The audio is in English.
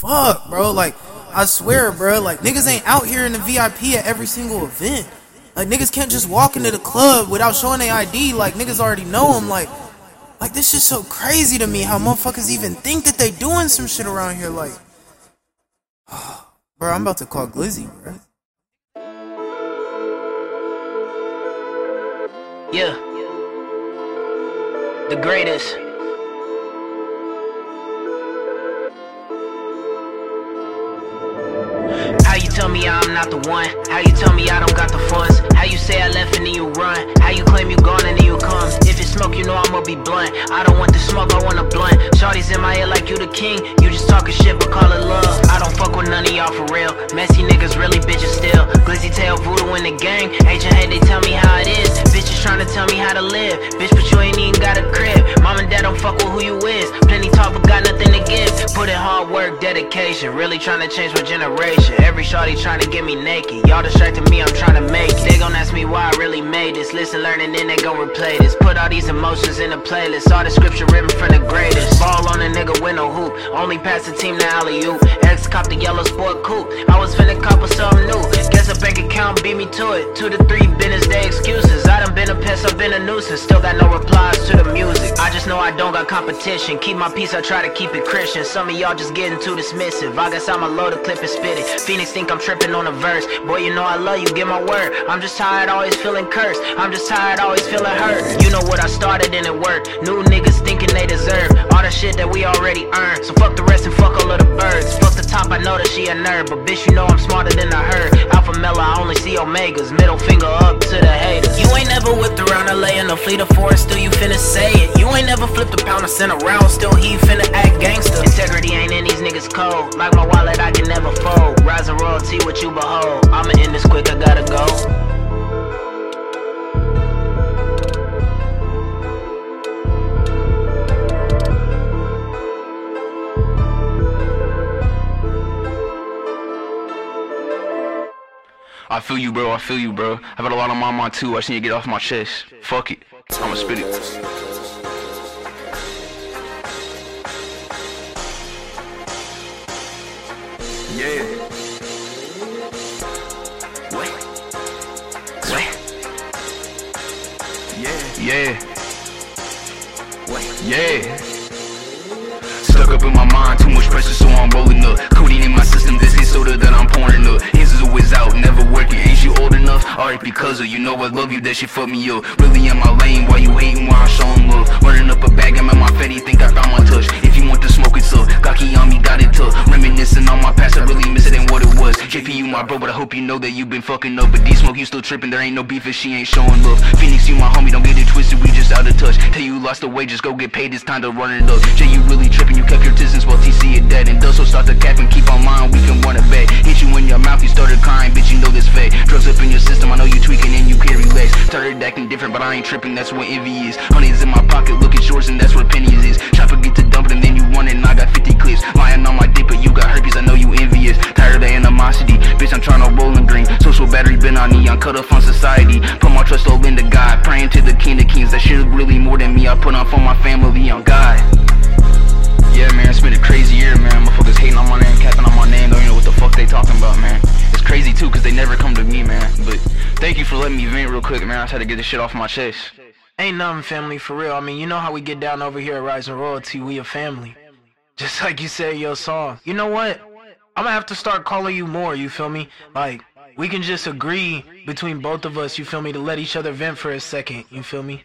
fuck, bro. Like, I swear, bro. Like, niggas ain't out here in the VIP at every single event. Like, niggas can't just walk into the club without showing their ID. Like, niggas already know them. Like, like this shit's so crazy to me how motherfuckers even think that they doing some shit around here. Like, bro, I'm about to call Glizzy, bro. Yeah. The greatest. You tell me I'm not the one? How you tell me I don't got the funds? How you say I left and then you run? How you claim you gone and then you come? If it's smoke, you know I'ma be blunt. I don't want the smoke, I want a blunt. Shorty's in my head like you the king. You just talking shit, but call it love. I don't fuck with none of y'all for real. Messy niggas really bitches still. Glizzy Tayo Voodew in the gang. Aitch and Hxde, they tell me how it is. Bitches trying to tell me how to live. Bitch, but you ain't even got a crib. Dad don't fuck with who you is. Plenty talk, but got nothing to give. Put in hard work, dedication. Really trying to change my generation. Every shorty trying to get me naked. Y'all distracting me, I'm trying to make. They gon' ask me why I really made this. Listen, learn, and then they gon' replay this. Put all these emotions in a playlist. All the scripture written from the greatest. Ball on a nigga with no hoop. Only pass the team to alley oop. X cop the yellow sport coupe. I was finna beat me to it. Two to three business day excuses. I done been a pest, I've been a nuisance. Still got no replies to the music. I just know I don't got competition. Keep my peace, I try to keep it Christian. Some of y'all just getting too dismissive. I guess I'm a load of clip and spit it. Phoenix think I'm tripping on a verse. Boy, you know I love you, get my word. I'm just tired, always feeling cursed. I'm just tired, always feeling hurt. You know what I started and it worked. New niggas thinking they deserve all the shit that we already earned. So fuck the rest and fuck all of the birds. Fuck the top, I know that she a nerd. But bitch, you know I'm smarter than I heard. Alpha see omegas. Middle finger up to the haters. You ain't never whipped around LA in a fleet of four, still you finna say it. You ain't never flipped a pound or sent around, still he finna act gangster. Integrity ain't in these niggas cold. Like my wallet, I can never fold. Rising royalty, what you behold. I'ma end this quick, I gotta go. I feel you, bro. I feel you, bro. I've had a lot on my mind too. I just need to get off my chest. Fuck it. I'ma spit it. Yeah. Wait. Wait. Yeah. Yeah. Wait. Yeah. Stuck up in my mind, too much you know I love you, that shit fuck me up. Really in my lane, while you hating while I'm showing love. Running up a bag, I'm at my fatty, think I found my touch. If you want to smoke, it's up. Gaki on me, got it tough. Reminiscing on my past, I really miss it and what it was. JP, you my bro, but I hope you know that you been fucking up. But D smoke, you still tripping, there ain't no beef if she ain't showing love. Phoenix, you my homie, don't get it twisted, we just out of touch. Tell you lost the way, just go get paid, it's time to run it up. Jay, you really tripping, you kept your distance while TC is dead. And Dustle start to cap I ain't tripping, that's what envy is. Honey's in my pocket, look at yours, and that's what pennies is. Chopper get to dumping, and then you want it, and I got 50 clips. Lying on my dick, but you got herpes, I know you envious. Tired of the animosity, bitch, I'm trying to roll in green. Social battery been on me, I'm cut off on society. Put my trust all into God, praying to the king of kings. That shit is really more than me, I put on for my family, on God. Yeah, man, it's been a crazy thank you for letting me vent real quick, man. I just had to get this shit off my chest. Ain't nothing family for real. I mean, you know how we get down over here at Rising Royalty. We a family. Just like you said your song. You know what? I'm gonna have to start calling you more, you feel me? Like, we can just agree between both of us, you feel me, to let each other vent for a second, you feel me?